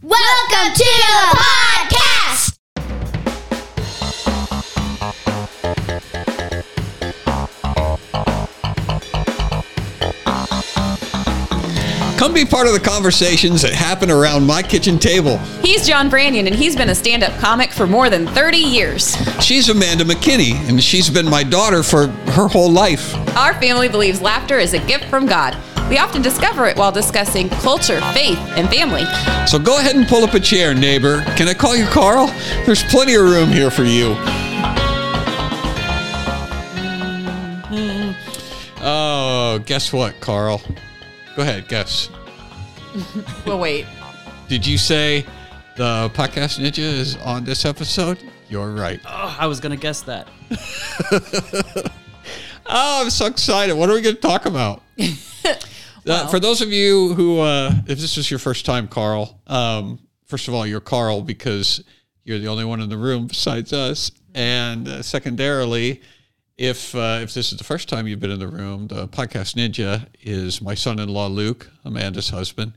Welcome to the podcast. Come be part of the conversations that happen around my kitchen table. He's John Branyan, and he's been a stand up comic for more than 30 years. She's Amanda McKinney, and she's been my daughter for her whole life. Our family believes laughter is a gift from God. We often discover it while discussing culture, faith, and family. So go ahead and pull up a chair, neighbor. Can I call you Carl? There's plenty of room here for you. Oh, guess what, Carl? Go ahead, guess. Well, wait. Did you say the podcast ninja is on this episode? You're right. Oh, I was gonna guess that. Oh, I'm so excited. What are we going to talk about? Uh, for those of you who, uh, if this is your first time, Carl, um, first of all, you're Carl because you're the only one in the room besides us. And uh, secondarily, if uh, if this is the first time you've been in the room, the podcast ninja is my son-in-law Luke, Amanda's husband,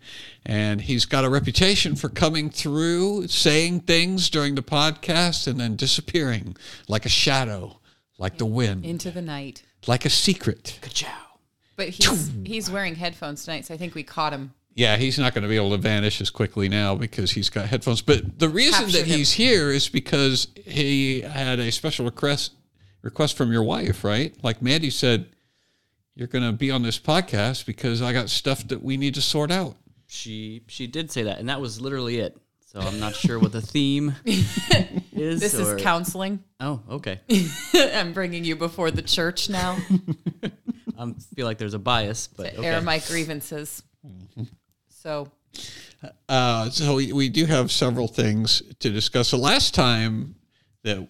and he's got a reputation for coming through, saying things during the podcast, and then disappearing like a shadow, like the wind, Into the night. like a secret. Ka-chow. But he's, he's wearing headphones tonight, so I think we caught him. Yeah, he's not going to be able to vanish as quickly now because he's got headphones. But the reason Captured that him. he's here is because he had a special request request from your wife, right? Like Mandy said, you're going to be on this podcast because I got stuff that we need to sort out. She she did say that, and that was literally it. So I'm not sure what the theme is. This or- is counseling. Oh, okay. I'm bringing you before the church now I feel like there's a bias, but to okay. air my grievances. So, Uh, so we, we do have several things to discuss. The last time that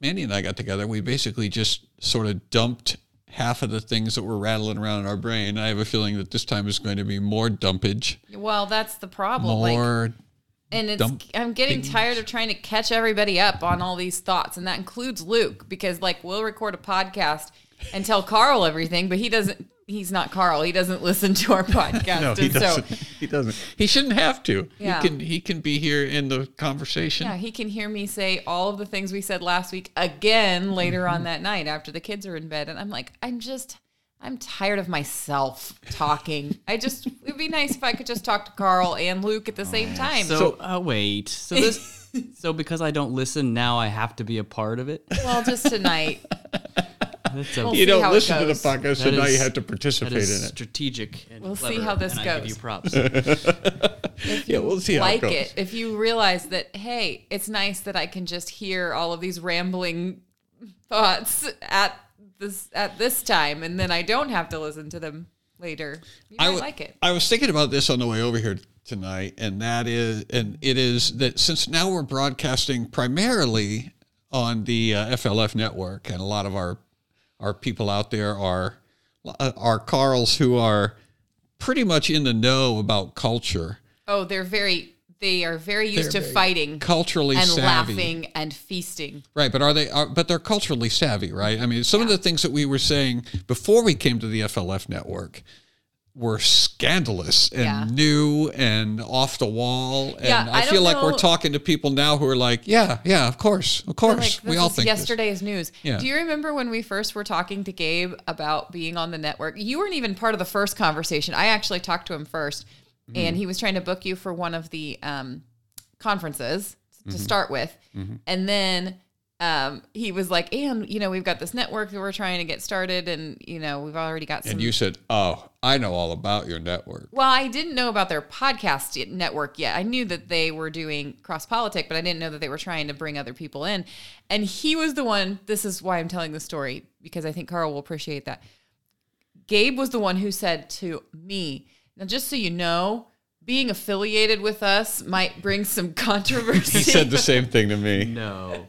Mandy and I got together, we basically just sort of dumped half of the things that were rattling around in our brain. I have a feeling that this time is going to be more dumpage, well, that's the problem. Like, more. and it's I'm getting tired of trying to catch everybody up on all these thoughts, and that includes Luke because like we'll record a podcast and tell Carl everything, but he doesn't. He's not Carl. He doesn't listen to our podcast. no, he doesn't. he doesn't. He shouldn't have to. Yeah. He can. He can be here in the conversation. yeah, he can hear me say all of the things we said last week again later Mm-hmm. on that night after the kids are in bed, and I'm like, I'm just. I'm tired of myself talking. I just it'd be nice if I could just talk to Carl and Luke at the same time. So, uh, wait. So this. so because I don't listen now, I have to be a part of it. well, just tonight. That's We'll You don't listen to the goes. podcast, so That now you have to that participate in it. strategic. And We'll see how this and I goes. give you props. Yeah, we'll see how like it goes. it if you realize that hey it's nice that i can just hear all of these rambling thoughts at this at this time and then i don't have to listen to them later you I w- like it I was thinking about this on the way over here tonight, and that is, and it is that since now we're broadcasting primarily on the uh, FLF network, and a lot of our our people out there are uh, are Carls who are pretty much in the know about culture, oh they're very they are very used They're to very fighting culturally and savvy. laughing and feasting Right, but are they? Are, but they're culturally savvy, right? I mean, some of the things that we were saying before we came to the FLF network were scandalous and Yeah. new and off the wall. And Yeah, I, I feel like we're talking to people now who are like, yeah, yeah, of course, of course, this we all think this. yesterday's news. Yeah. Do you remember when we first were talking to Gabe about being on the network? You weren't even part of the first conversation. I actually talked to him 1st Mm-hmm. and he was trying to book you for one of the um, conferences Mm-hmm. to start with, and then um, he was like, "And you know, we've got this network that we're trying to get started, and you know, we've already got some." And you said, oh, I know all about your network. Well, I didn't know about their podcast network yet. I knew that they were doing cross politic, but I didn't know that they were trying to bring other people in. And he was the one. This is why I'm telling the story because I think Carl will appreciate that. Gabe was the one who said to me, "Now, just so you know, being affiliated with us might bring some controversy." He said the same thing to me. No.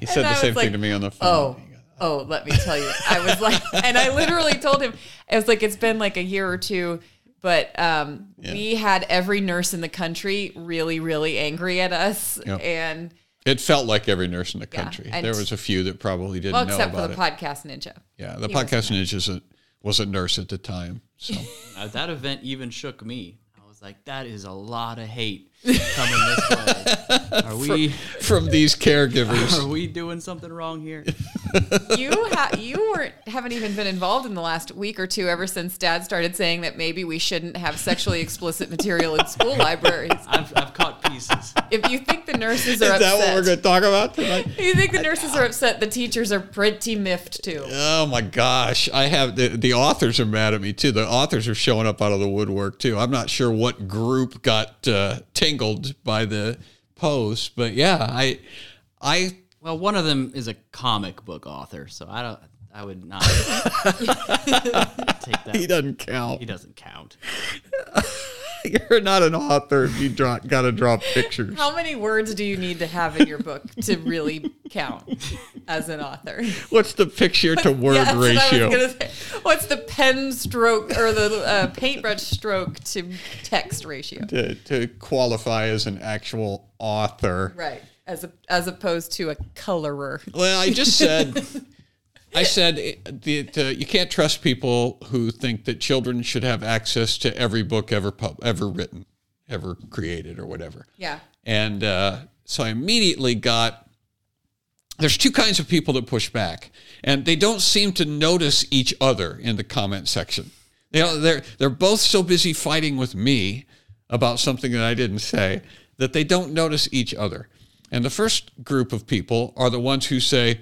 He said I the same was thing to me on the phone. Oh, oh, let me tell you. I was like, and I literally told him, I was like, it's been like a year or two, but um, we had every nurse in the country really, really angry at us. Yep. And It felt like every nurse in the country. and- there was a few that probably didn't well, know except for the it. podcast ninja. yeah, the he podcast ninja was a, was a nurse at the time. So Uh, that event even shook me. Was like, that is a lot of hate coming this way. Are we from these caregivers. are we doing something wrong here? you ha- you weren't haven't even been involved in the last week or two ever since Dad started saying that maybe we shouldn't have sexually explicit material in school libraries. I've, I've caught pieces. If you think the nurses are Is are that what we're going to talk about tonight? if you think the nurses are upset, the teachers are pretty miffed too. Oh my gosh. I have the, the authors are mad at me too. The authors are showing up out of the woodwork too. I'm not sure what group got uh, tingled by the post, but yeah, I, I, Well, one of them is a comic book author, so I don't. I would not take that. he doesn't count. He doesn't count. You're not an author if you draw, got to draw pictures. How many words do you need to have in your book to really count as an author? What's the picture to word Yeah, that's what ratio? What's the pen stroke or the uh, paintbrush stroke to text ratio? To, to qualify as an actual author. Right, as a, as opposed to a colorer. Well, I just said, I said the, the, you can't trust people who think that children should have access to every book ever pub, ever written, ever created, or whatever. Yeah. And uh, so I immediately got. There's two kinds of people that push back, and they don't seem to notice each other in the comment section. You know, they're they're both so busy fighting with me about something that I didn't say that they don't notice each other. And the first group of people are the ones who say,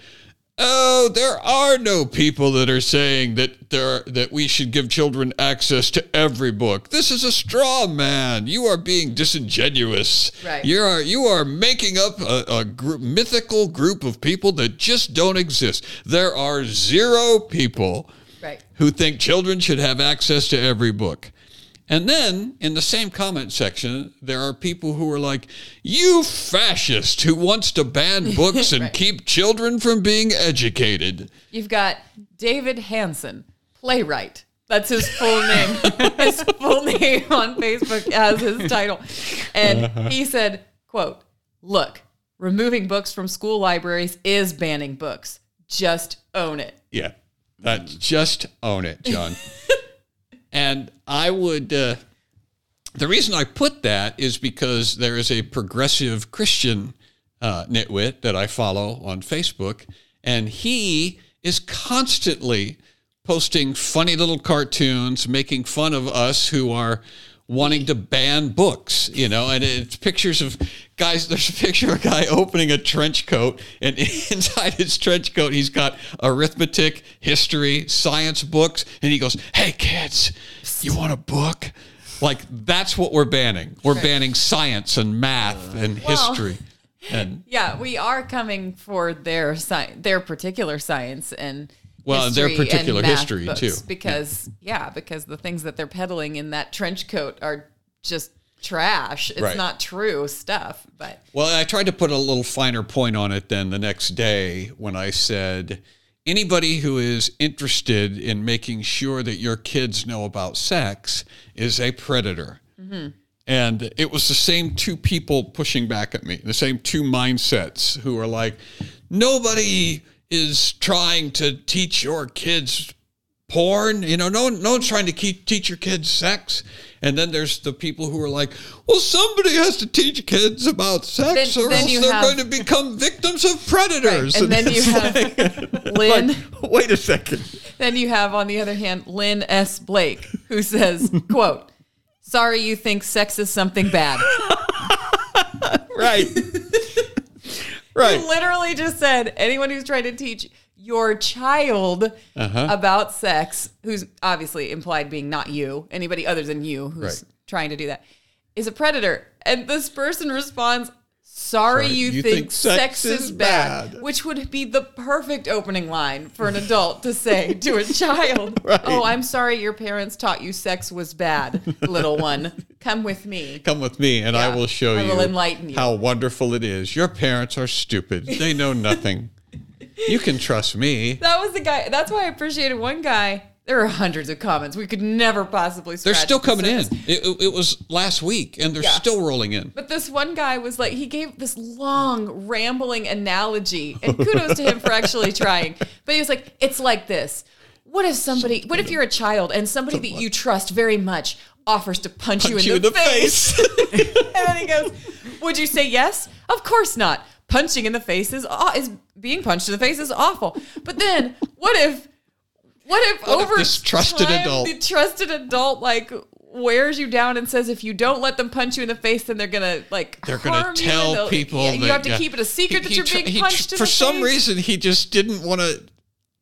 "Oh, there are no people that are saying that there that we should give children access to every book. This is a straw man. You are being disingenuous. Right. You are you are making up a, a group, mythical group of people that just don't exist. There are zero people Right. who think children should have access to every book. And then in the same comment section, there are people who are like, You fascist who wants to ban books and keep children from being educated. You've got David Hansen, playwright. That's his full name. his full name on Facebook as his title. And uh-huh. he said, quote, look, removing books from school libraries is banning books. Just own it. Yeah. That just own it, John. and I would uh, the reason I put that is because there is a progressive Christian uh, nitwit that I follow on Facebook, and he is constantly posting funny little cartoons, making fun of us who are wanting to ban books, you know, and it's pictures of guys. There's a picture of a guy opening a trench coat, and inside his trench coat, he's got arithmetic, history, science books, and he goes, Hey, kids, you want a book? Like, that's what we're banning. We're banning science and math and Well- history. And Yeah, we are coming for their sci- their particular science and Well, their particular history, too. Because yeah. because the things that they're peddling in that trench coat are just trash. It's Right. not true stuff. But Well, I tried to put a little finer point on it then the next day when I said anybody who is interested in making sure that your kids know about sex is a predator. Mm-hmm. And it was the same two people pushing back at me, the same two mindsets who are like, nobody is trying to teach your kids porn. You know, no, one- no one's trying to keep, teach your kids sex. And then there's the people who are like, well, somebody has to teach kids about sex Then- or then else they're have- going to become victims of predators. and then you it's have Lynn. like, wait a second. Then you have, on the other hand, Lynn S. Blake, who says, quote, sorry you think sex is something bad. Right. Right. Literally just said, anyone who's trying to teach your child Uh-huh. about sex, who's obviously implied being not you, anybody other than you who's Right. trying to do that, is a predator. And this person responds, Sorry, you, you think, think sex, sex is is bad. bad. which would be the perfect opening line for an adult to say to a child. Right. Oh, I'm sorry your parents taught you sex was bad, little one. Come with me. Come with me and I will show I you will enlighten you. how wonderful it is. Your parents are stupid. They know nothing. you can trust me. That was the guy. That's why I appreciated one guy. There are hundreds of comments. We could never possibly. They're still the coming in. It, it- was last week and they're Yeah. still rolling in. But this one guy was like, he gave this long, rambling analogy, and kudos to him for actually trying. But he was like, it's like this. what if somebody, what if you're a child and somebody that you trust very much offers to punch, you, in, you the in the face? face. and then he goes, "Would you say yes? Of course not. Punching in the face is is being punched in the face is awful. But then, what if, what if What over this trusted time, adult- the trusted adult like wears you down and says if you don't let them punch you in the face, then they're gonna like They're gonna tell people. yeah, you have to yeah. keep it a secret He- that you're he being punched For some face. reason, he just didn't want to.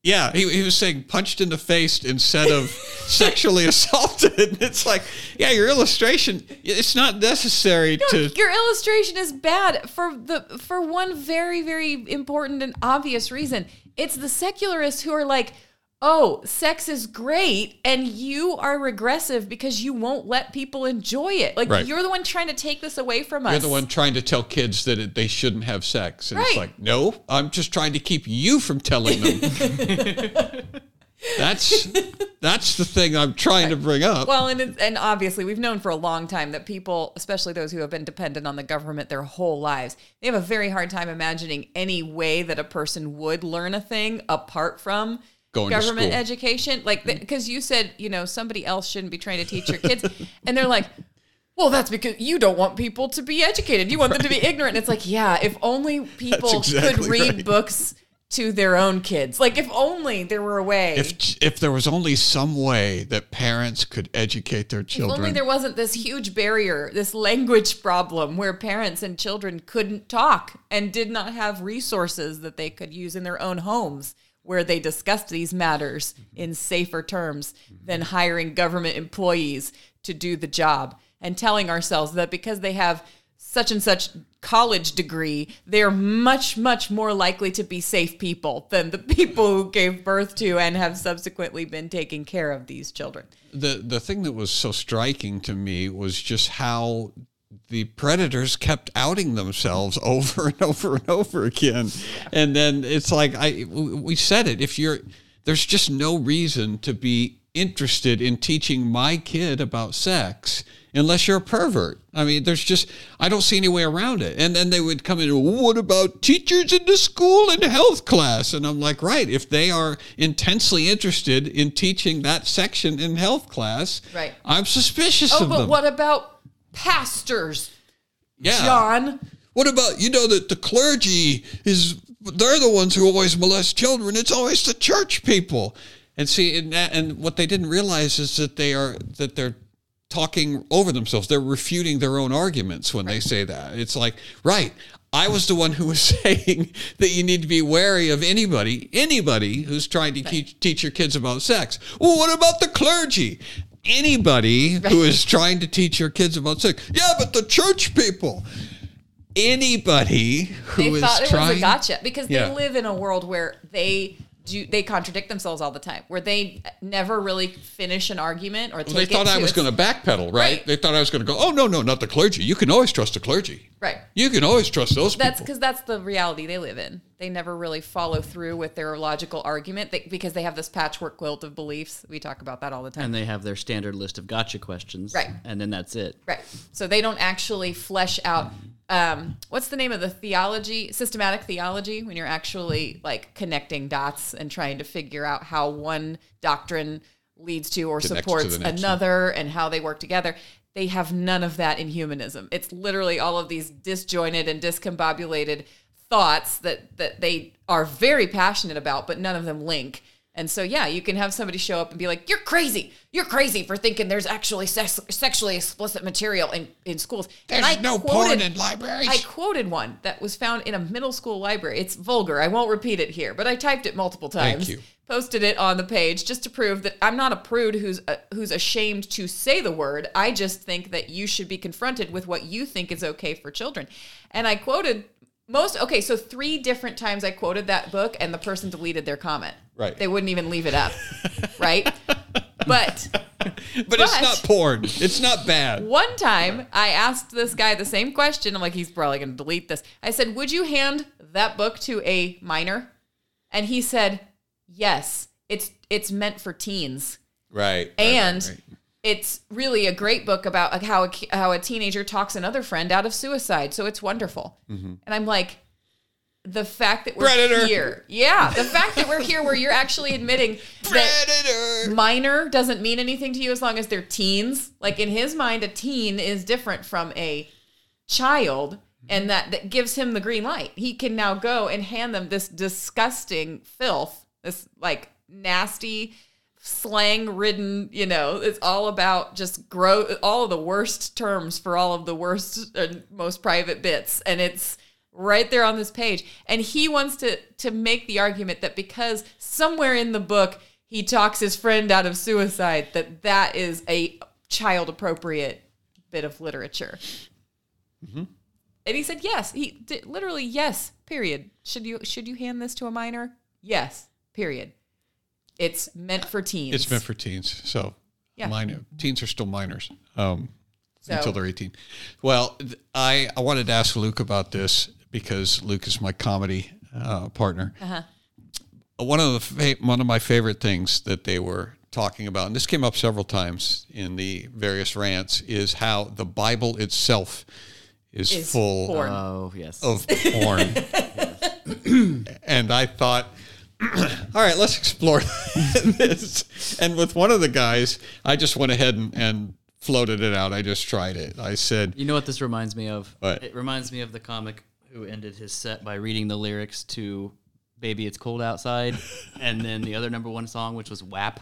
Yeah, he, he was saying punched in the face instead of sexually assaulted. It's like, yeah, your illustration, it's not necessary No, to. your illustration is bad for the for one very very important and obvious reason. It's the secularists who are like, "Oh, sex is great," and you are regressive because you won't let people enjoy it. Like Right. you're the one trying to take this away from us. You're the one trying to tell kids that it, they shouldn't have sex. And it's Right. like, no, I'm just trying to keep you from telling them. that's that's the thing I'm trying to bring up. Well, and it's, and obviously we've known for a long time that people, especially those who have been dependent on the government their whole lives, they have a very hard time imagining any way that a person would learn a thing apart from Going government education. Like mm. because you said, you know, somebody else shouldn't be trying to teach your kids, and they're like. Well, that's because you don't want people to be educated. You want them to be ignorant. And it's like, yeah, if only people could read right. books to their own kids. Like, if only there were a way. if if there was only some way that parents could educate their children If only there wasn't this huge barrier, this language problem where parents and children couldn't talk and did not have resources that they could use in their own homes where they discussed these matters mm-hmm. in safer terms mm-hmm. than hiring government employees to do the job and telling ourselves that because they have such and such college degree, they're much, much more likely to be safe people than the people who gave birth to and have subsequently been taking care of these children. the the thing that was so striking to me was just how the predators kept outing themselves over and over and over again. And then it's like i we said it if you're there's just no reason to be interested in teaching my kid about sex unless you're a pervert. I mean there's just i don't see any way around it. And then they would come in what about teachers in the school and health class? And i'm like right if they are intensely interested in teaching that section in health class Right. i'm suspicious Oh, of but them. what about pastors, yeah John? What about you know that the clergy is they're the ones who always molest children. It's always the church people. And see, and, that, and what they didn't realize is that they are that they're talking over themselves. They're refuting their own arguments when they say that. It's like, right, I was the one who was saying that you need to be wary of anybody, anybody who's trying to teach, teach your kids about sex. Well, what about the clergy? Anybody who is trying to teach your kids about sex. Yeah, but the church people anybody who They is thought it trying was a gotcha because Yeah. they live in a world where they do they contradict themselves all the time, where they never really finish an argument or take they thought I was going to backpedal, right? Right. They thought I was going to go, oh, no, no, not the clergy. You can always trust the clergy. Right. You can always trust those That's because that's the reality they live in. They never really follow through with their logical argument they, because they have this patchwork quilt of beliefs. We talk about that all the time. And they have their standard list of gotcha questions. Right. And then that's it. Right. So they don't actually flesh out um, what's the name of the theology, systematic theology, when you're actually like connecting dots and trying to figure out how one doctrine leads to or Connects supports the next one. another and how they work together. They have none of that in humanism. It's literally all of these disjointed and discombobulated thoughts that that they are very passionate about, but none of them link. And so, yeah, you can have somebody show up and be like, "You're crazy. You're crazy for thinking there's actually sex- sexually explicit material in, in schools." There's and I no quoted- porn in libraries. I quoted one that was found in a middle school library. It's vulgar. I won't repeat it here, but I typed it multiple Thank times. you. Posted it on the page just to prove that I'm not a prude who's uh, who's ashamed to say the word. I just think that you should be confronted with what you think is okay for children. And I quoted most okay, so three different times I quoted that book and the person deleted their comment. Right. They wouldn't even leave it up. right? But but it's not porn. It's not bad. one time I asked this guy the same question. I'm like, he's probably to delete this. I said, Would you hand that book to a minor? And he said, Yes. It's it's meant for teens. Right. And it's really a great book about like, how a, how a teenager talks another friend out of suicide. So it's wonderful. Mm-hmm. And I'm like, the fact that we're Predator. here, yeah, the fact that we're here, where you're actually admitting that minor doesn't mean anything to you as long as they're teens. Like in his mind, a teen is different from a child, and that that gives him the green light. He can now go and hand them this disgusting filth, this like nasty slang ridden you know it's all about just grow all of the worst terms for all of the worst and most private bits. And it's right there on this page. And he wants to to make the argument that because somewhere in the book he talks his friend out of suicide that that is a child appropriate bit of literature. Mm-hmm. And he said yes he did, literally yes period. Should you should you hand this to a minor? Yes period it's meant for teens It's meant for teens. So Yeah. minor, teens are still minors um, So- until they're 18. Well, I, I wanted to ask Luke about this because Luke is my comedy uh, partner. Uh-huh. One of the fa- one of my favorite things that they were talking about, and this came up several times in the various rants, is how the Bible itself is, Is full porn. Oh yes. of porn. and I thought, all right, let's explore this. And with one of the guys, I just went ahead and, and floated it out. I just tried it. I said, You know what this reminds me of? What? It reminds me of the comic who ended his set by reading the lyrics to "Baby It's Cold Outside," and then the other number one song, which was "WAP."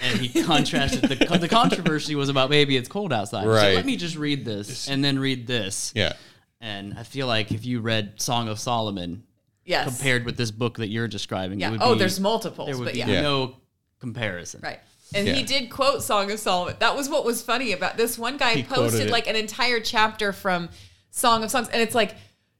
And he contrasted the the controversy was about "Baby It's Cold Outside." So let me just read this and then read this. yeah. And I feel like if you read Song of Solomon yes compared with this book that you're describing, it yeah would oh be- there's multiples there would but be yeah. Yeah. no comparison. Right. And he did quote Song of Solomon. That was what was funny about this one guy He posted like an entire chapter from Song of Songs and it's like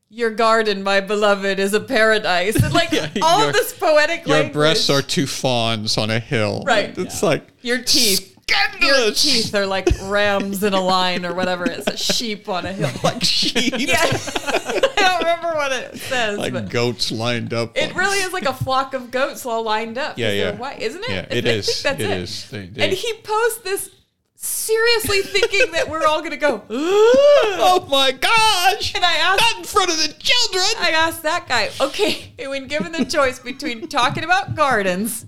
your garden, my beloved, is a paradise. And like Yeah, all your- this poetic Your language. breasts are two fawns on a hill. Right. It's like your teeth. Your scandalous. teeth are like rams in a line or whatever It's a Sheep on a hill. like sheep. Yeah. I don't remember what it says. like but goats lined up. it on- really is like a flock of goats all lined up. Yeah, 'cause they're yeah. White, isn't it? Yeah, I think is. that's it. It is. They- they- and he posts this seriously thinking that we're all gonna go. oh my gosh! And I asked, Not in front of the children. I asked that guy, okay, when given the choice between talking about gardens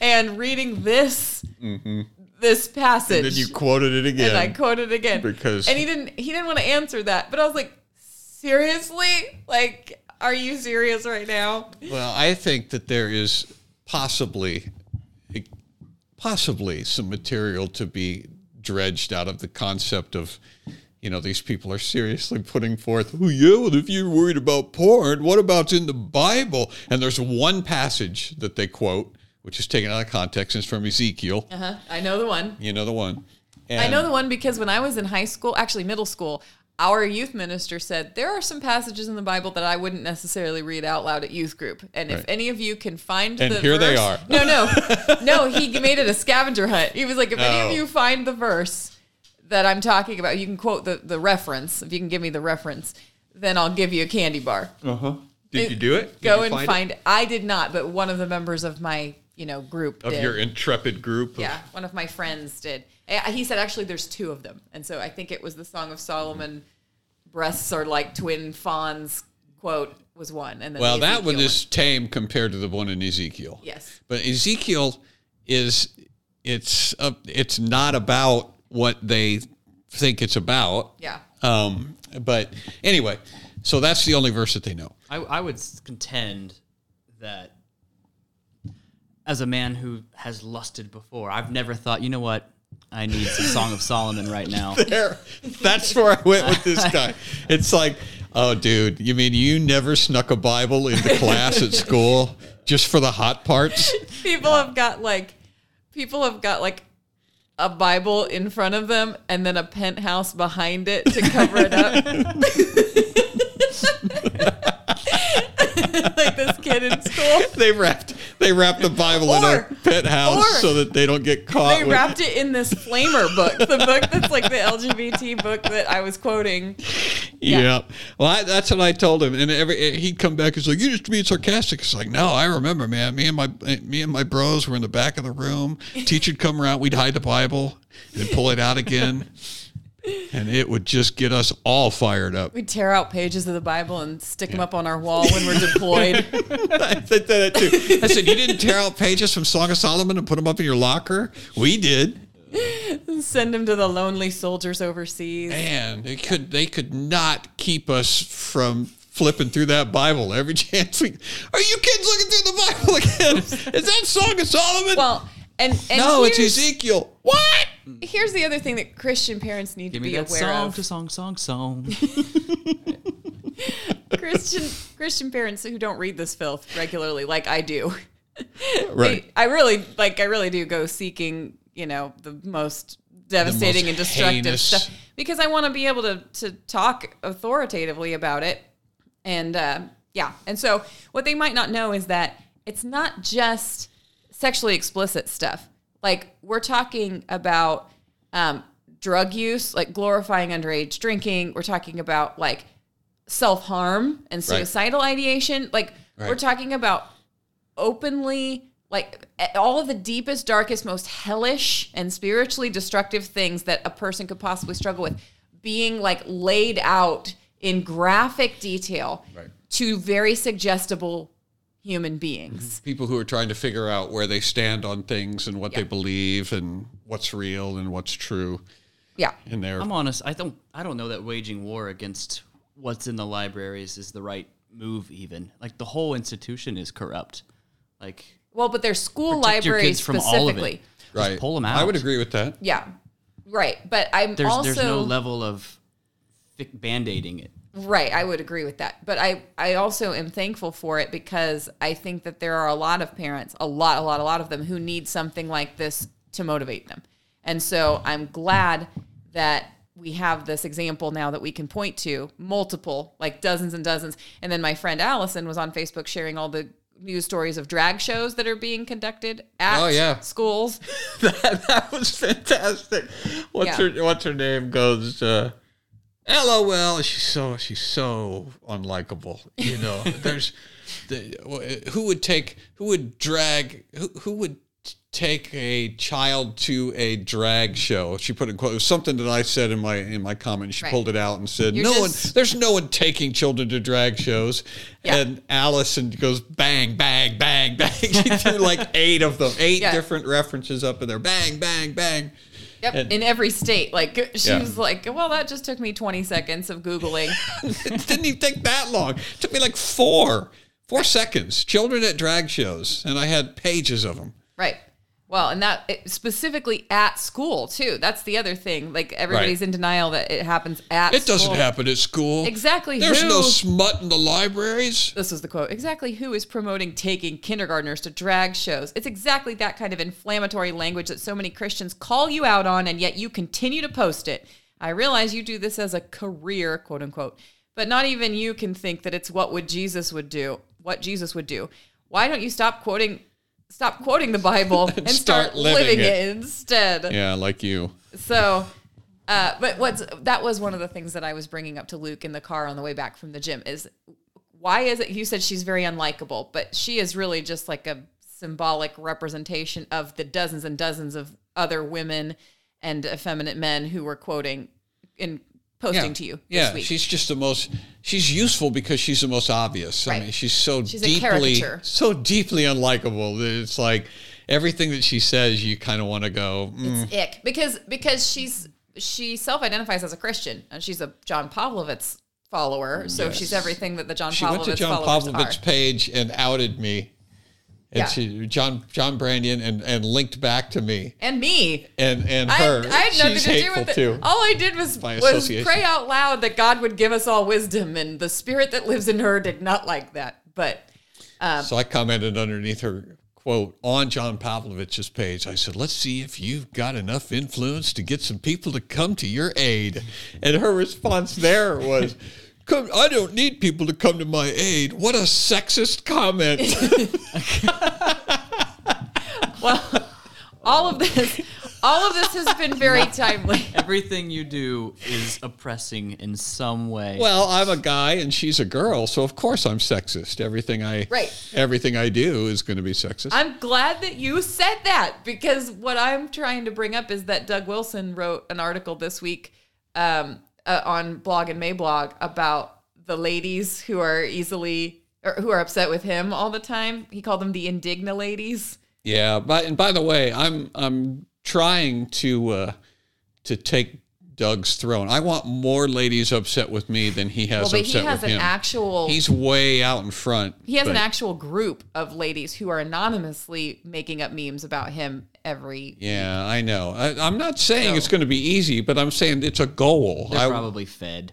and reading this mm-hmm. This passage, and then you quoted it again. and I quoted it again Because- and he didn't he didn't want to answer that, but I was like, seriously, like, are you serious right now? Well, I think that there is possibly, possibly some material to be dredged out of the concept of, you know, these people are seriously putting forth, oh, yeah, well, if you're worried about porn, what about's in the Bible? And there's one passage that they quote, which is taken out of context, and it's from Ezekiel. Uh-huh. I know the one. You know the one. I know the one because when I was in high school, actually middle school, our youth minister said there are some passages in the Bible that I wouldn't necessarily read out loud at youth group. And if any of you can find And the here they are. No, no. No, he made it a scavenger hunt. He was like, if any Oh. of you find the verse that I'm talking about, you can quote the, the reference. If you can give me the reference, then I'll give you a candy bar. Uh-huh. Did you do it? Did Go you and it? find, I did not, but one of the members of my, you know, group Of did. your intrepid group. of- Yeah, one of my friends did. Eh, He said actually there's two of them, and so I think it was the Song of Solomon. Breasts are like twin fawns. Quote was one, and then Well, the that one Ezekiel is tame compared to the one in Ezekiel. Yes. But Ezekiel is it's uh, it's not about what they think it's about. Yeah. Um, but anyway, so that's the only verse that they know. I, I would contend that as a man who has lusted before, I've never thought, you know what, I need some Song of Solomon right now. There, that's where I went with this guy. It's like, oh, dude, you mean you never snuck a Bible into class at school just for the hot parts? People have got like, people have got like a Bible in front of them and then a penthouse behind it to cover it up. like this kid in school. They wrapped they wrapped the Bible in Or- a pet house so that they don't get caught. They with- wrapped it in this flamer book, the book that's like the LGBT book that I was quoting. Yeah. Yeah. Well, I, that's what I told him, and every he'd come back. He's like, "You just being sarcastic." It's like, no, I remember, man. Me and my me and my bros were in the back of the room. Teacher'd come around. We'd hide the Bible and pull it out again. And it would just get us all fired up. We tear out pages of the Bible and stick them up on our wall when we're deployed. I said that too. I said, You didn't tear out pages from Song of Solomon and put them up in your locker? We did. Send them to the lonely soldiers overseas. Man, they could they could not keep us from flipping through that Bible every chance we are you kids looking through the Bible again? Is that Song of Solomon? Well, and, and no, it's Ezekiel. What? Here's the other thing that Christian parents need Give to be aware song of. to song, song, song. Christian Christian parents who don't read this filth regularly, like I do. Right. I really like. I really do go seeking, you know, the most devastating and destructive heinous- stuff because I want to be able to to talk authoritatively about it. And uh, yeah, and so what they might not know is that it's not just sexually explicit stuff. Like we're talking about um, drug use, like glorifying underage drinking. We're talking about like self harm and suicidal ideation. Like we're talking about openly like all of the deepest darkest most hellish and spiritually destructive things that a person could possibly struggle with being like laid out in graphic detail Right. to very suggestible human mhm. beings People who are trying to figure out where they stand on things and what they believe and what's real and what's true yeah in their I'm honest. I don't. I don't know that waging war against what's in the libraries is the right move. Even like the whole institution is corrupt. Like well but their school protect your libraries kids from all of specifically it. Just right. pull them out. I would agree with that. yeah right but i'm There's also there's no level of thick band-aiding it. Right, I would agree with that. But I I also am thankful for it because I think that there are a lot of parents, a lot a lot a lot of them who need something like this to motivate them. And so I'm glad that we have this example now that we can point to multiple like dozens and dozens. And then my friend Allison was on Facebook sharing all the news stories of drag shows that are being conducted at Oh, yeah. schools. that, that was fantastic. What's Yeah. her What's her name? Goes. Uh, LOL. She's so she's so unlikable. You know, there's the, who would take who would drag who, who would take a child to a drag show. She put in quote it was something that I said in my in my comment. She Right. pulled it out and said, You're "No just- one, there's no one taking children to drag shows." Yeah. And Allison goes bang, bang, bang, bang. she threw like eight of them, eight Yeah. different references up in there. Bang, bang, bang. Yep, And- in every state. Like she Yeah. was like, "Well, that just took me 20 seconds of googling." it didn't even take that long. It took me like four, four seconds. Children at drag shows, and I had pages of them. Right. Well, and that it, specifically at school too. That's the other thing. Like everybody's Right. in denial that it happens at. It doesn't happen at school. Exactly. There's who, no smut in the libraries. This is the quote. Exactly who is promoting taking kindergartners to drag shows? It's exactly that kind of inflammatory language that so many Christians call you out on, and yet you continue to post it. I realize you do this as a career, quote unquote, but not even you can think that it's what would Jesus would do. What Jesus would do. Why don't you stop quoting? Stop quoting the Bible and, start start, living living, it. it. instead. Yeah, like you. So, uh, but what's that was one of the things that I was bringing up to Luke in the car on the way back from the gym is why is it you said she's very unlikable, but she is really just like a symbolic representation of the dozens and dozens of other women and effeminate men who were quoting and posting yeah. to you Yeah, this week. she's just the most. She's useful because she's the most obvious. I Right. mean, she's so She's deeply, so deeply unlikable that it's like everything that she says, you kind of want to go. mm, it's ick because because she's she self-identifies as a Christian and she's a John Pavlovitz follower, so Yes. she's everything that the John she Pavlovitz went to John Pavlovitz's are. page and outed me. And Yeah. she John John Branyan and, and linked back to me and me. and and her. I had nothing She's to do with it. too. All I did was was pray out loud that God would give us all wisdom, and the spirit that lives in her did not like that. But um, So I commented underneath her quote on John Pavlovitz's page. I said, "Let's see if you've got enough influence to get some people to come to your aid." And her response there was. Come, I don't need people to come to my aid. What a sexist comment. well, all of this, all of this has been very timely. Everything you do is oppressing in some way. well, I'm a guy and she's a girl, so of course I'm sexist. Everything I Right. everything I do is going to be sexist. I'm glad that you said that because what I'm trying to bring up is that Doug Wilson wrote an article this week um, uh, on blog and Mablog about the ladies who are easily or who are upset with him all the time. He called them the indigna ladies. Yeah, but and by the way, I'm I'm trying to uh, to take Doug's throne. I want more ladies upset with me than he has Well, but upset he has with an him. actual He's way out in front. he has an actual group of ladies who are anonymously making up memes about him every Yeah, I know. I, I'm not saying it's going to be easy, but I'm saying it's a goal. They're I, probably fed.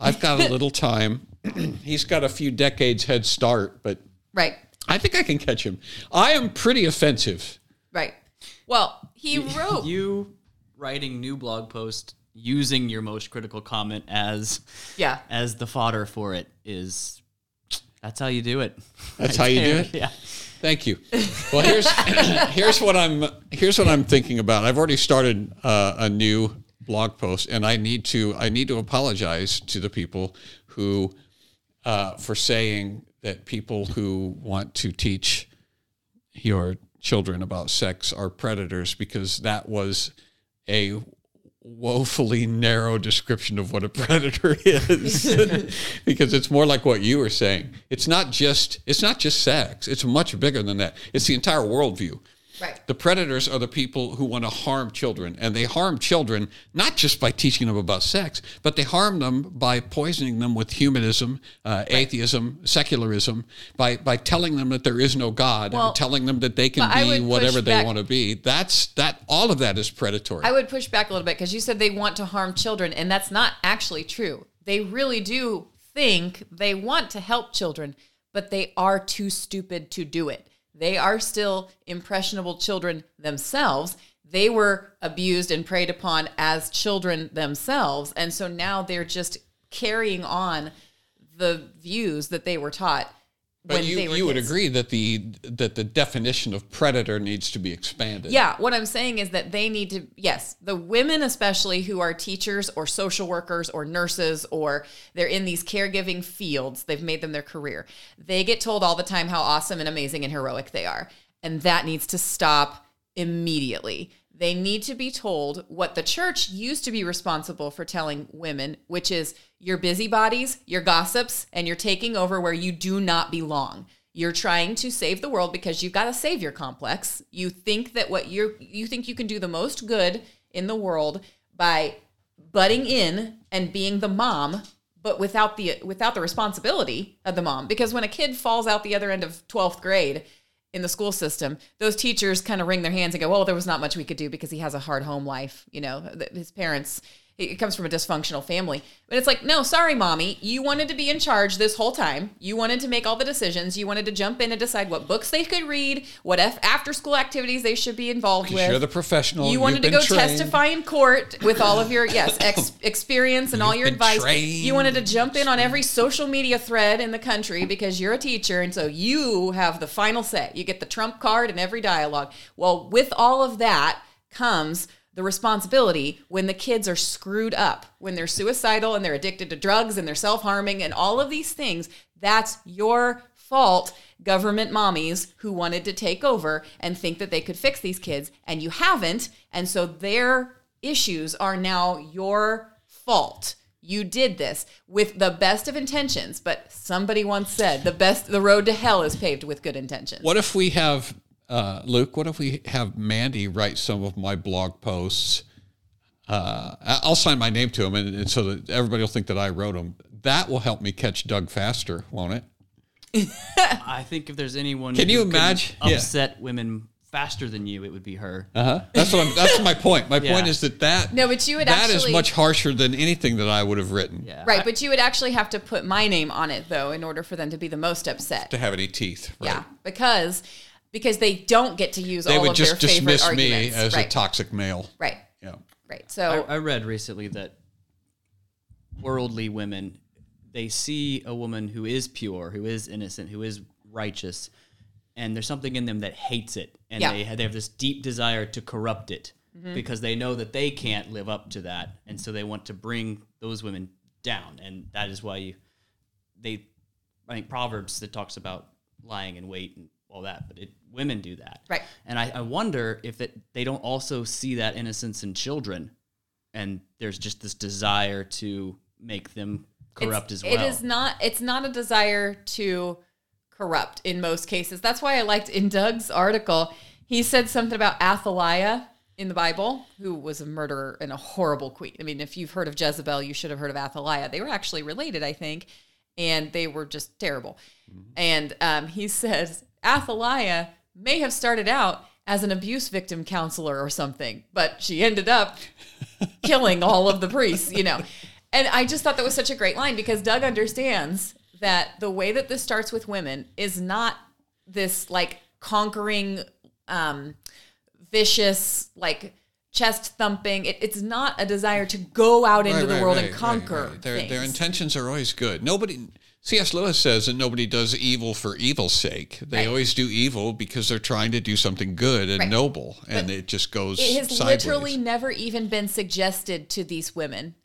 I've got a little time. He's got a few decades head start, but right. I think I can catch him. I am pretty offensive. Right. Well, he wrote You writing new blog post using your most critical comment as Yeah. as the fodder for it is that's how you do it. That's how you do it. Yeah. Thank you. Well, here's here's what I'm here's what I'm thinking about. I've already started uh, a new blog post, and I need to I need to apologize to the people who uh, for saying that people who want to teach your children about sex are predators because that was a woefully narrow description of what a predator is. Because it's more like what you were saying. It's not just it's not just sex. It's much bigger than that. It's the entire worldview Right. the predators are the people who want to harm children and they harm children not just by teaching them about sex but they harm them by poisoning them with humanism uh, atheism secularism by by telling them that there is no god Well, and telling them that they can be whatever they want to be that's that all of that is predatory I would push back a little bit because you said they want to harm children, and that's not actually true. They really do think they want to help children, but they are too stupid to do it. They are still impressionable children themselves. They were abused and preyed upon as children themselves. And so now they're just carrying on the views that they were taught But you, you would kids. agree that the that the definition of predator needs to be expanded. Yeah, what I'm saying is that they need to, yes, the women, especially who are teachers or social workers or nurses or they're in these caregiving fields, they've made them their career. They get told all the time how awesome and amazing and heroic they are. And that needs to stop immediately. They need to be told what the church used to be responsible for telling women, which is you're busybodies, you're gossips, and you're taking over where you do not belong. You're trying to save the world because you've got a savior complex. You think that what you're you think you can do the most good in the world by butting in and being the mom but without the without the responsibility of the mom because when a kid falls out the other end of 12th grade in the school system those teachers kind of wring their hands and go well there was not much we could do because he has a hard home life you know his parents it comes from a dysfunctional family but it's like no sorry mommy you wanted to be in charge this whole time you wanted to make all the decisions you wanted to jump in and decide what books they could read what f- after school activities they should be involved with You're the professional. you wanted to go trained. testify in court with all of your yes ex- experience and all your advice. trained. You wanted to jump in on every social media thread in the country because you're a teacher, and so you have the final say. You get the trump card in every dialogue. Well, with all of that comes the responsibility when the kids are screwed up, when they're suicidal and they're addicted to drugs and they're self harming and all of these things. That's your fault, government mommies who wanted to take over and think that they could fix these kids, and you haven't. And so their issues are now your fault. You did this with the best of intentions, but somebody once said the best the road to hell is paved with good intentions. What if we have uh, Luke? What if we have Mandy write some of my blog posts? Uh, I- I'll sign my name to them, and, and so that everybody will think that I wrote them. That will help me catch Doug faster, won't it? I think if there's anyone Can who you imagine? Yeah. upset women faster than you, it would be her. Uh huh. That's what I'm. That's my point. My Yeah. point is that that No, but you would that is actually- much harsher than anything that I would have written Yeah. Right, but you would actually have to put my name on it though in order for them to be the most upset. to have any teeth. Right? Yeah, because because they don't get to use They all would of just their favorite dismiss me arguments. as right. a toxic male. right, Yeah. right. I, So I read recently that worldly women they see a woman who is pure, who is innocent, who is righteous, and there's something in them that hates it, and Yeah. they have, they have this deep desire to corrupt it mm-hmm. because they know that they can't live up to that, and so they want to bring those women down, and that is why you they I think Proverbs that talks about lying in wait and all that, but it women do that, Right. And I, I wonder if that they don't also see that innocence in children and there's just this desire to make them corrupt It's- as well. It is not. It's not a desire to corrupt in most cases. That's why I liked in Doug's article. He said something about Athaliah in the Bible, who was a murderer and a horrible queen. I mean, if you've heard of Jezebel, you should have heard of Athaliah. They were actually related, I think, and they were just terrible. And um, he says Athaliah may have started out as an abuse victim counselor or something, but she ended up killing all of the priests, you know. And I just thought that was such a great line because Doug understands that the way that this starts with women is not this like conquering, um, vicious, like chest thumping. It, it's not a desire to go out into Right, the right, world right, and conquer. Their, their intentions are always good. Nobody, C.S. Lewis says that nobody does evil for evil's sake. They Right. always do evil because they're trying to do something good and Right. noble, and it just goes it has sideways. literally never even been suggested to these women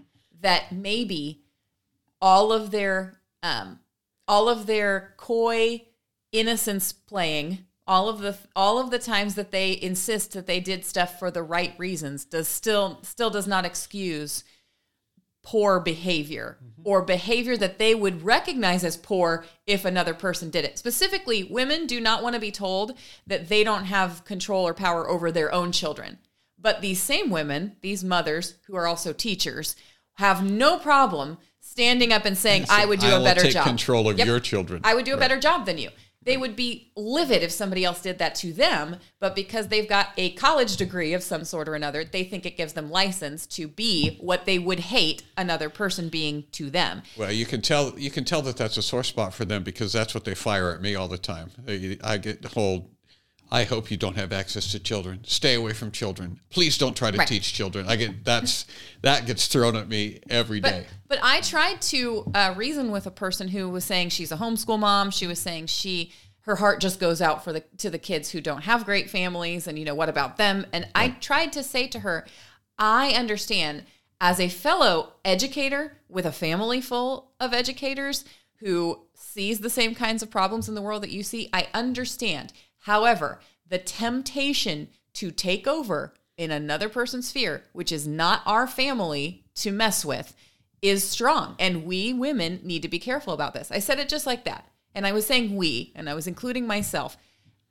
that maybe all of their um all of their coy innocence playing all of the all of the times that they insist that they did stuff for the right reasons does still still does not excuse poor behavior mm-hmm. or behavior that they would recognize as poor if another person did it. Specifically, women do not want to be told that they don't have control or power over their own children. But these same women, these mothers who are also teachers, have no problem standing up and saying, "I would do I a better take job." control of Yep. your children. I would do a Right. better job than you. They would be livid if somebody else did that to them, but because they've got a college degree of some sort or another, they think it gives them license to be what they would hate another person being to them. Well, you can tell you can tell that that's a sore spot for them because that's what they fire at me all the time. I get whole. I hope you don't have access to children. Stay away from children. Please don't try to Right. teach children. I get that's that gets thrown at me every day. But, but I tried to uh, reason with a person who was saying she's a homeschool mom. She was saying she her heart just goes out for the to the kids who don't have great families, and you know what about them? And I tried to say to her, I understand as a fellow educator with a family full of educators who sees the same kinds of problems in the world that you see. I understand. However, the temptation to take over in another person's sphere, which is not our family to mess with, is strong. And we women need to be careful about this. I said it just like that. And I was saying we, and I was including myself.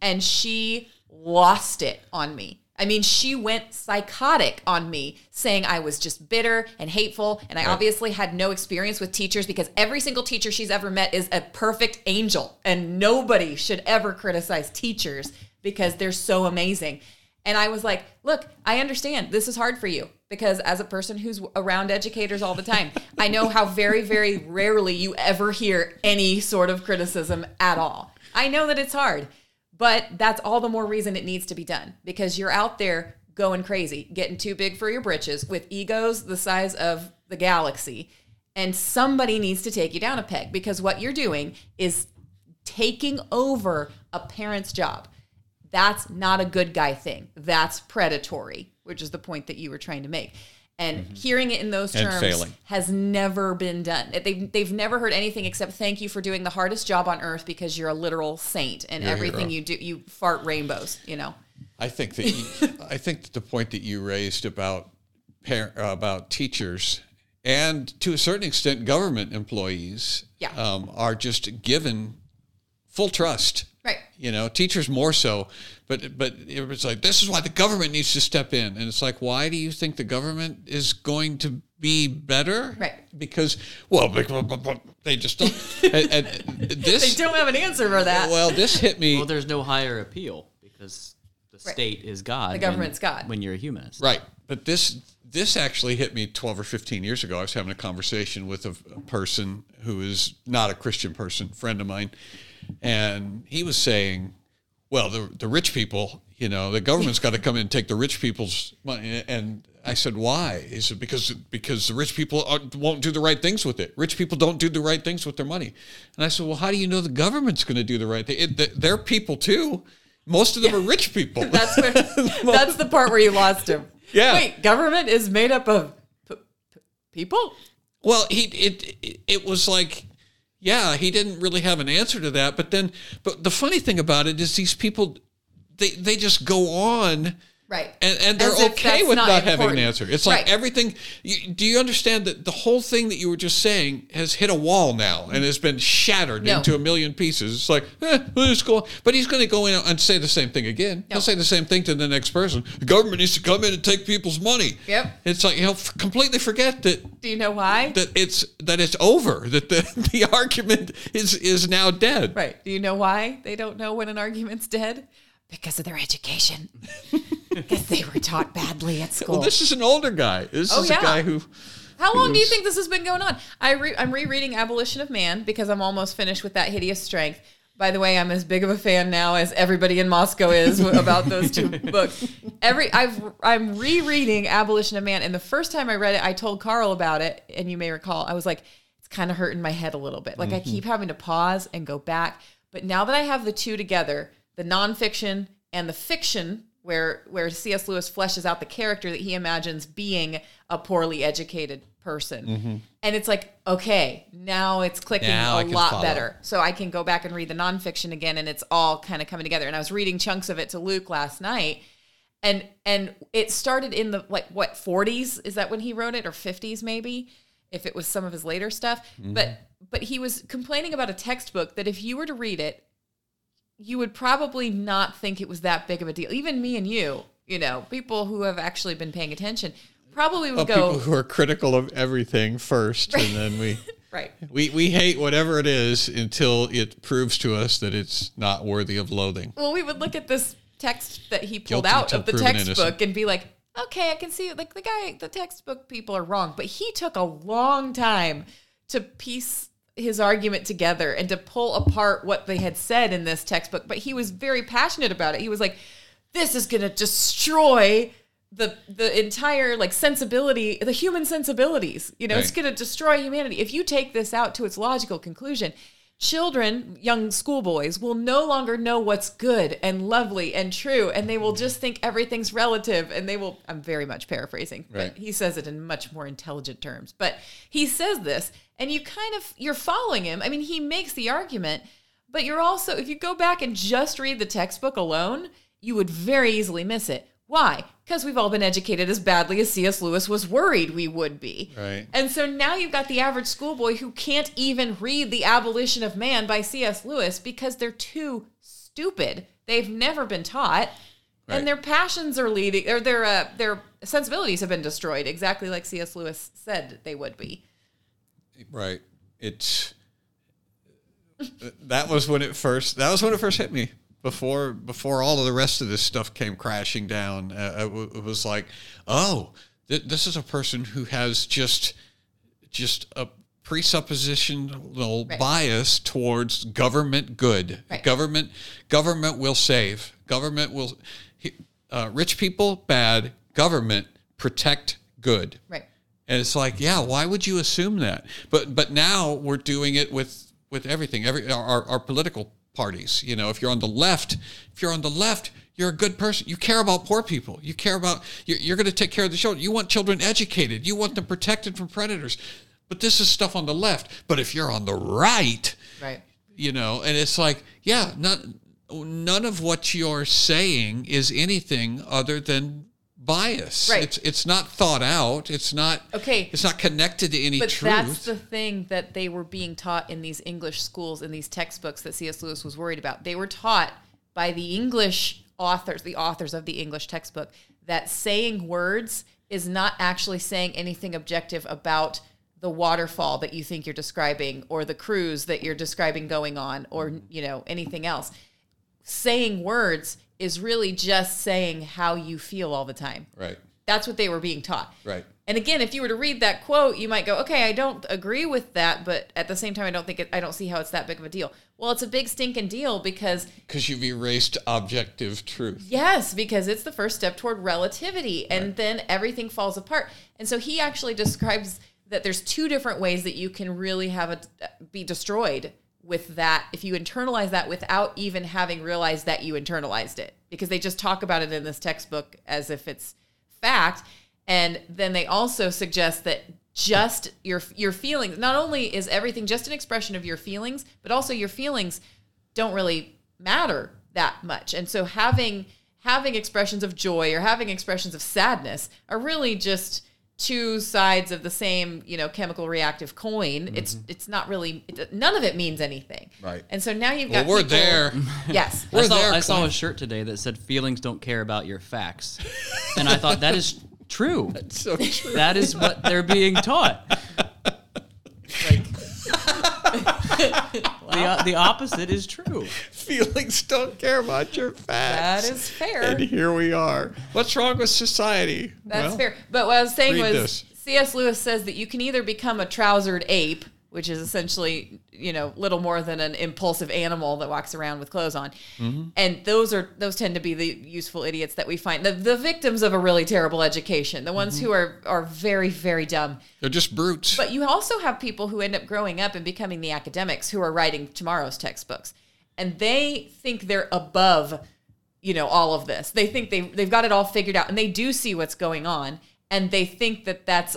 And she lost it on me. I mean, she went psychotic on me, saying I was just bitter and hateful. And I obviously had no experience with teachers because every single teacher she's ever met is a perfect angel. And nobody should ever criticize teachers because they're so amazing. And I was like, look, I understand this is hard for you because as a person who's around educators all the time, I know how very, very rarely you ever hear any sort of criticism at all. I know that it's hard, but that's all the more reason it needs to be done because you're out there going crazy, getting too big for your britches with egos the size of the galaxy. And somebody needs to take you down a peg because what you're doing is taking over a parent's job. That's not a good guy thing. That's predatory, which is the point that you were trying to make. And hearing it in those terms has never been done. They've, they've never heard anything except thank you for doing the hardest job on earth because you're a literal saint and You're everything you do, you fart rainbows, you know? I think that you, I think that the point that you raised about par- uh, about teachers and to a certain extent government employees Yeah. um, are just given full trust. Right. You know, teachers more so, but but it was like this is why the government needs to step in, and it's like why do you think the government is going to be better? Right. Because well, they just don't. and, and this They don't have an answer for that. well, this hit me well, there's no higher appeal because the state is God. The government's when- God. When you're a humanist. Right. But this this actually hit me 12 or 15 years ago. I was having a conversation with a, a person who is not a Christian person, friend of mine, and he was saying, "Well, the the rich people, you know, the government's got to come in and take the rich people's money." And I said, "Why?" He said, "Because because the rich people aren't- won't do the right things with it. Rich people don't do the right things with their money." And I said, "Well, how do you know the government's going to do the right thing? It, th- they're people too. Most of them are rich people." That's where, that's the part where you lost him. Yeah. Wait, government is made up of p- p- people? Well, he it it- it was like, yeah, he didn't really have an answer to that. But then, but the funny thing about it is these people, they they just go on Right. And, and they're As okay with not not, having an answer. It's like Right. everything. You, do you understand that the whole thing that you were just saying has hit a wall now and has been shattered No. into a million pieces? It's like, eh, just go. But he's going to go in and say the same thing again. No. He'll say the same thing to the next person. The government needs to come in and take people's money. Yep. It's like he'll f- completely forget that Do you know why? that it's that it's over. That the the argument is is now dead. Right. Do you know why they don't know when an argument's dead? Because of their education. Because they were taught badly at school. Well, this is an older guy. This Oh, is yeah. a guy who. How long do you think this has been going on? I re- I'm rereading Abolition of Man because I'm almost finished with that hideous strength. By the way, I'm as big of a fan now as everybody in Moscow is about those two books. Every I've I'm rereading Abolition of Man, and the first time I read it, I told Carl about it, and you may recall, I was like, it's kind of hurting my head a little bit. Like I mm-hmm. keep having to pause and go back. But now that I have the two together, the nonfiction and the fiction, where where C.S. Lewis fleshes out the character that he imagines being a poorly educated person, mm-hmm. and it's like, okay, now it's clicking Now a lot follow. better. So I can go back and read the nonfiction again, and it's all kind of coming together. And I was reading chunks of it to Luke last night, and and it started in the like what 40s is that when he wrote it or 50s maybe if it was some of his later stuff mm-hmm. but but he was complaining about a textbook that if you were to read it you would probably not think it was that big of a deal even me and you you know people who have actually been paying attention probably would Well, go people who are critical of everything first, and then we. right We, we hate whatever it is until it proves to us that it's not worthy of loathing. well we would look at this text that he pulled Guilty out of the textbook innocent. and be like okay i can see like the guy the textbook people are wrong but he took a long time to piece his argument together and to pull apart what they had said in this textbook but he was very passionate about it. He was like this is going to destroy the the entire like sensibility the human sensibilities you know it's going to destroy humanity. If you take this out to its logical conclusion children young schoolboys will no longer know what's good and lovely and true and they will just think everything's relative and they will i'm very much paraphrasing Right. but he says it in much more intelligent terms. But he says this and you kind of you're following him. I mean he makes the argument but you're also if you go back and just read the textbook alone you would very easily miss it why because we've all been educated as badly as cs lewis was worried we would be Right. and so now you've got the average schoolboy who can't even read The Abolition of Man by C.S. Lewis because they're too stupid. They've never been taught. Right. And their passions are leading, or their uh, their sensibilities have been destroyed, exactly like C.S. Lewis said they would be. Right. It's that was when it first that was when it first hit me. Before before all of the rest of this stuff came crashing down, uh, it, w- it was like, oh, th- this is a person who has just just a presuppositional Right. bias towards government good. Right. Government government will save. Government will uh, rich people bad. Government protect good. Right. And it's like, yeah, why would you assume that? But but now we're doing it with with everything. Every our, our political parties. You know, if you're on the left, if you're on the left, you're a good person. You care about poor people. You care about you're, you're going to take care of the children. You want children educated. You want them protected from predators. But this is stuff on the left. But if you're on the right, Right. you know, and it's like, yeah, none none of what you're saying is anything other than bias. Right. It's it's not thought out. It's not Okay. It's not connected to any But truth. that's the thing that they were being taught in these English schools, in these textbooks that C.S. Lewis was worried about. They were taught by the English authors, the authors of the English textbook, that saying words is not actually saying anything objective about the waterfall that you think you're describing or the cruise that you're describing going on or you know anything else saying words is really just saying how you feel all the time right. that's what they were being taught Right. and again, if you were to read that quote, you might go, "Okay, I don't agree with that, but at the same time, I don't think it, I don't see how it's that big of a deal." Well, it's a big stinking deal because Because you've erased objective truth. yes, because it's the first step toward relativity, and then everything falls apart. And so he actually describes that there's two different ways that you can really have it be destroyed with that if you internalize that without even having realized that you internalized it, because they just talk about it in this textbook as if it's fact. And then they also suggest that just your your feelings, not only is everything just an expression of your feelings, but also your feelings don't really matter that much. And so having having expressions of joy or having expressions of sadness are really just two sides of the same, you know, chemical reactive coin. It's mm-hmm. it's not really it, none of it means anything. Right. And so now you've Well, got we're people- there. Yes. We're I saw, there, I saw a shirt today that said "Feelings don't care about your facts," and I thought that is true. That's So true. That is what they're being taught. The, uh, the opposite is true. Feelings don't care about your facts. That is fair. And here we are. What's wrong with society? That's Well, fair. But what I was saying was this. C.S. Lewis says that you can either become a trousered ape, which is essentially, you know, little more than an impulsive animal that walks around with clothes on. Mm-hmm. And those are those tend to be the useful idiots that we find. The, the victims of a really terrible education, the ones Mm-hmm. who are are very, very dumb. They're just brutes. But you also have people who end up growing up and becoming the academics who are writing tomorrow's textbooks. And they think they're above, you know, all of this. They think they they've got it all figured out and they do see what's going on and they think that that's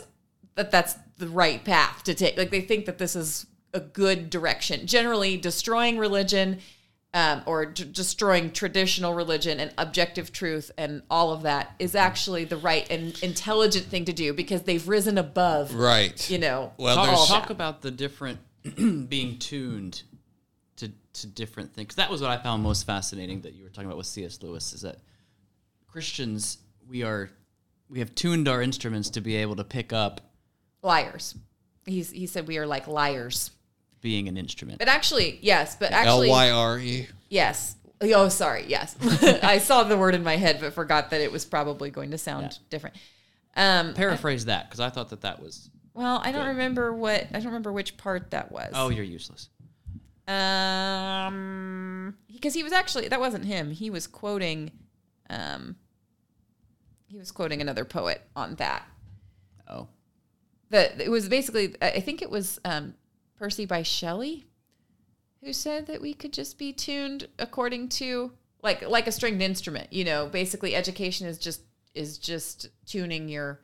that that's the right path to take. Like they think that this is a good direction. Generally destroying religion um, or d- destroying traditional religion and objective truth and all of that is actually the right and intelligent thing to do because they've risen above right. you know, Well, all there's- Talk about the different being tuned to to different things. That was what I found most fascinating that you were talking about with C.S. Lewis is that Christians we are we have tuned our instruments to be able to pick up liars. He's he said we are like lyres. being an instrument. But actually, yes, but L actually Y R E. yes. Oh, sorry. Yes. I saw the word in my head but forgot that it was probably going to sound Yeah. different. Um Paraphrase that because I thought that that was well, I don't remember what I don't remember which part that was. oh you're useless. Um, because he was actually that wasn't him. He was quoting, um, he was quoting another poet on that. It was basically, I think it was um, Percy Bysshe Shelley, who said that we could just be tuned according to like like a stringed instrument. You know, basically, education is just is just tuning your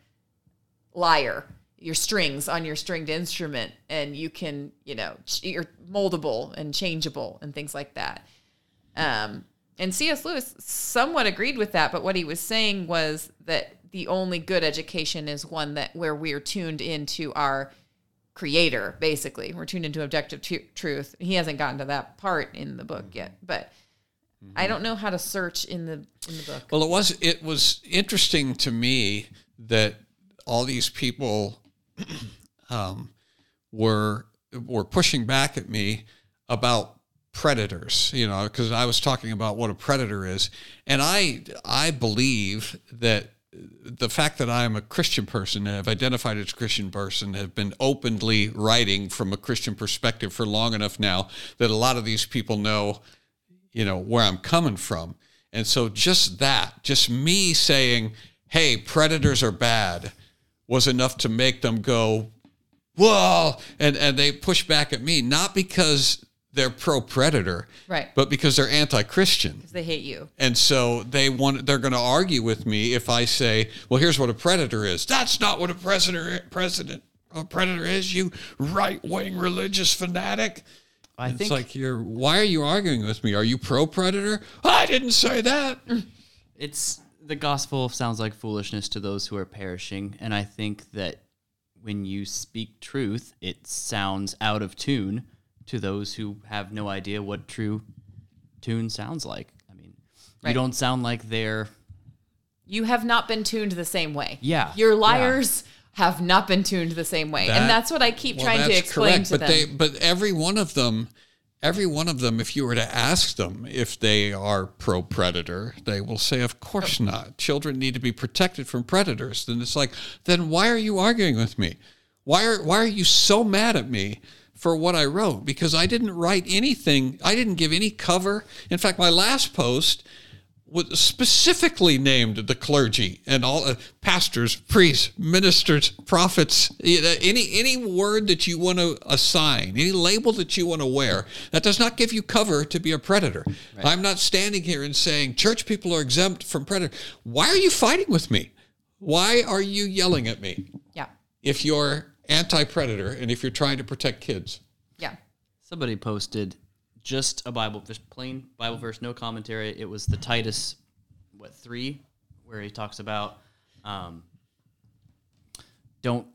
lyre your strings on your stringed instrument and you can you know you're moldable and changeable and things like that um and cs lewis somewhat agreed with that but what he was saying was that the only good education is one that where we're tuned into our creator basically. We're tuned into objective tu- truth. He hasn't gotten to that part in the book yet but i don't know how to search in the in the book. Well, it was it was interesting to me that all these people um, were were pushing back at me about predators. You know, because I was talking about what a predator is, and I I believe that the fact that I am a Christian person and have identified as a Christian person, have been openly writing from a Christian perspective for long enough now that a lot of these people know you know where I'm coming from. And so just that, just me saying, "Hey, predators are bad," was enough to make them go, "Whoa!" and and they push back at me, not because they're pro predator, Right. but because they're anti-Christian. because they hate you And so they want they're going to argue with me if I say, "Well, here's what a predator is." That's not what a president president a predator is, you right-wing religious fanatic. I It's think it's like you're. Why are you arguing with me? Are you pro predator? I didn't say that. it's the gospel sounds like foolishness to those who are perishing, and I think that when you speak truth, it sounds out of tune to those who have no idea what true tune sounds like. I mean, Right. you don't sound like they're you have not been tuned the same way. Yeah, Your yeah. lyres have not been tuned the same way. That- and that's what I keep Well, trying to that's explain to but them. they, but every one of them, every one of them, if you were to ask them if they are pro predator, they will say, "Of course oh. not. Children need to be protected from predators." Then it's like, then why are you arguing with me? Why are why are you so mad at me? For what I wrote, because I didn't write anything, I didn't give any cover. In fact, my last post was specifically named the clergy and all uh, pastors, priests, ministers, prophets, any any word that you want to assign, any label that you want to wear, that does not give you cover to be a predator. I'm not standing here and saying church people are exempt from predator. Why are you fighting with me? Why are you yelling at me yeah. if you're anti-predator and if you're trying to protect kids? Yeah. Somebody posted just a Bible, just plain Bible verse, no commentary. It was the Titus what three, where he talks about um, don't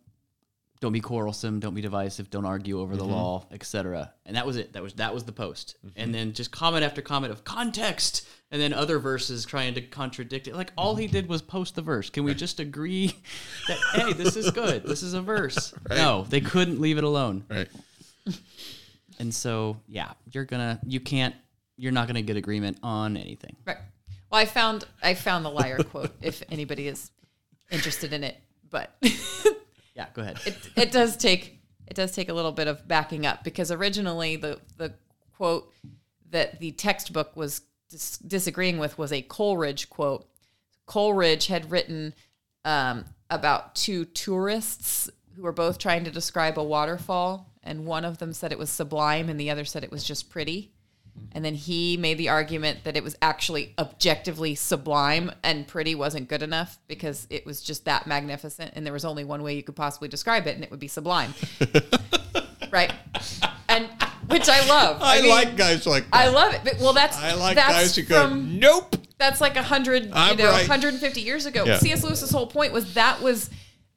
don't be quarrelsome, don't be divisive, don't argue over the law, etc. And that was it. That was that was the post. And then just comment after comment of context, and then other verses trying to contradict it. Like all he did was post the verse. Can we just agree that hey, this is good. This is a verse. No, they couldn't leave it alone. Right. And so, yeah, you're gonna you can't you're not gonna get agreement on anything. Right. Well, I found I found the lyre quote if anybody is interested in it, but Yeah, go ahead. it it does take it does take a little bit of backing up because originally the the quote that the textbook was dis- disagreeing with was a Coleridge quote. Coleridge had written um, about two tourists who were both trying to describe a waterfall, and one of them said it was sublime, and the other said it was just pretty. And then he made the argument that it was actually objectively sublime and pretty wasn't good enough because it was just that magnificent and there was only one way you could possibly describe it and it would be sublime. right. And which I love. I, mean, like guys like that. I love it. But, well, that's I like that's guys who go, from, nope. that's like a hundred, you know, right. 150 years ago. Yeah. C.S. Lewis's whole point was that was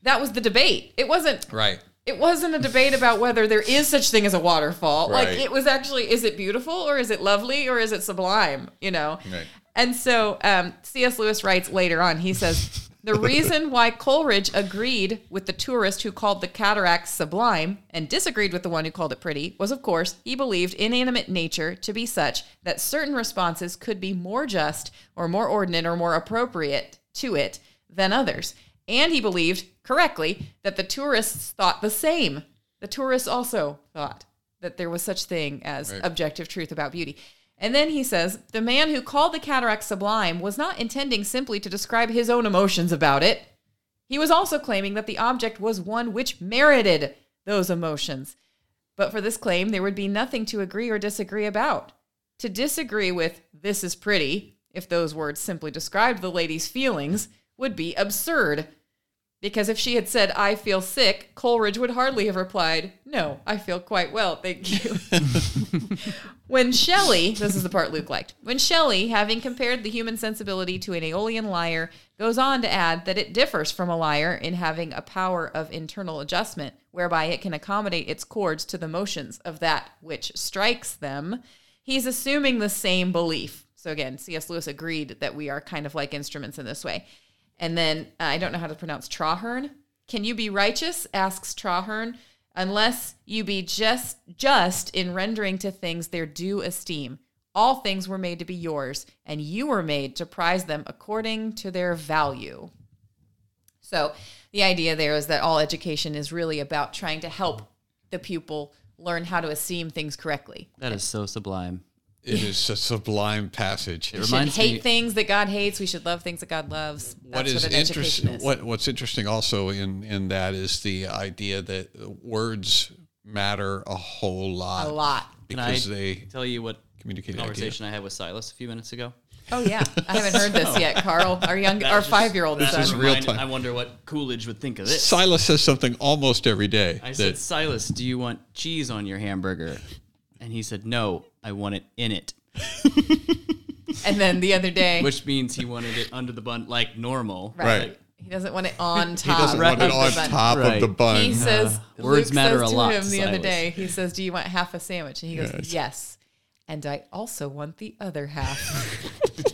that was the debate. It wasn't Right. it wasn't a debate about whether there is such thing as a waterfall. Like it was actually, is it beautiful or is it lovely or is it sublime? You know. Right. And so um, C.S. Lewis writes later on. He says the reason why Coleridge agreed with the tourist who called the cataracts sublime and disagreed with the one who called it pretty was, of course, he believed inanimate nature to be such that certain responses could be more just or more ordinate or more appropriate to it than others. And he believed, correctly, that the tourists thought the same. The tourists also thought that there was such thing as Right. objective truth about beauty. And then he says, the man who called the cataract sublime was not intending simply to describe his own emotions about it. He was also claiming that the object was one which merited those emotions. But for this claim, there would be nothing to agree or disagree about. To disagree with, this is pretty, if those words simply described the lady's feelings, would be absurd. Because if she had said, I feel sick, Coleridge would hardly have replied, No, I feel quite well, thank you. when Shelley, this is the part Luke liked, when Shelley, having compared the human sensibility to an Aeolian lyre, goes on to add that it differs from a lyre in having a power of internal adjustment, whereby it can accommodate its chords to the motions of that which strikes them, he's assuming the same belief. So again, C.S. Lewis agreed that we are kind of like instruments in this way. And then uh, I don't know how to pronounce Traherne. Can you be righteous? asks Traherne, unless you be just just in rendering to things their due esteem. All things were made to be yours, and you were made to prize them according to their value. So the idea there is that all education is really about trying to help the pupil learn how to esteem things correctly. That is so sublime. It is a sublime passage. We should reminds hate me- things that God hates. We should love things that God loves. That's what is an education interesting is. what what's interesting also in in that is the idea that words matter a whole lot A lot. Can I because they tell you what communicate ideas. conversation I had with Silas a few minutes ago? Oh yeah, I haven't heard this yet, Carl. Our young, our five-year-old that son. is real time. I wonder what Coleridge would think of this. Silas says something almost every day. I that- said, Silas, do you want cheese on your hamburger? And he said, No, I want it in it. And then the other day, Which means he wanted it under the bun like normal. right, Right. he doesn't want it on top. he top. doesn't want it on the bun. top of the bun. He says, uh, words Luke matter says a to lot, him the other Silas. day. He says, "Do you want half a sandwich?" And he goes, Yes. "Yes." And I also want the other half.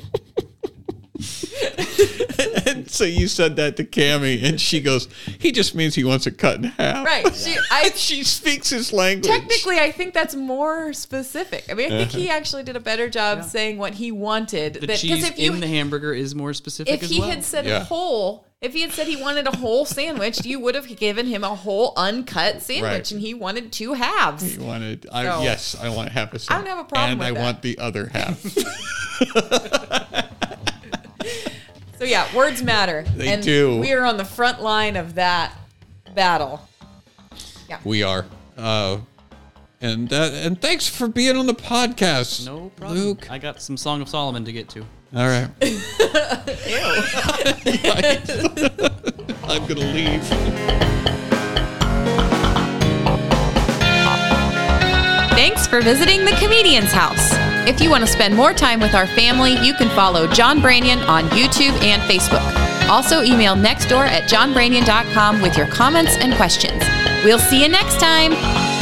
and so you said that to Cammy, and she goes, "He just means he wants it cut in half." right. She, I she speaks his language. technically, I think that's more specific. I mean, I think he uh-huh. actually did a better job saying what he wanted. The that, 'cause cheese if you in the hamburger is more specific if as he well. had said Yeah. whole, if he had said he wanted a whole sandwich, you would have given him a whole uncut sandwich, Right. and he wanted two halves. He wanted. I, So- yes, I want half a sandwich. I don't have a problem and with I that. want the other half. So yeah, words matter. They and do. We are on the front line of that battle. Yeah. we are. Uh, and uh, and thanks for being on the podcast. no problem. Luke. I got some Song of Solomon to get to. All right, Ew. I'm gonna leave. Thanks for visiting the Comedian's House. If you want to spend more time with our family, you can follow John Branyan on YouTube and Facebook. Also, email nextdoor at johnbranyan.com with your comments and questions. We'll see you next time.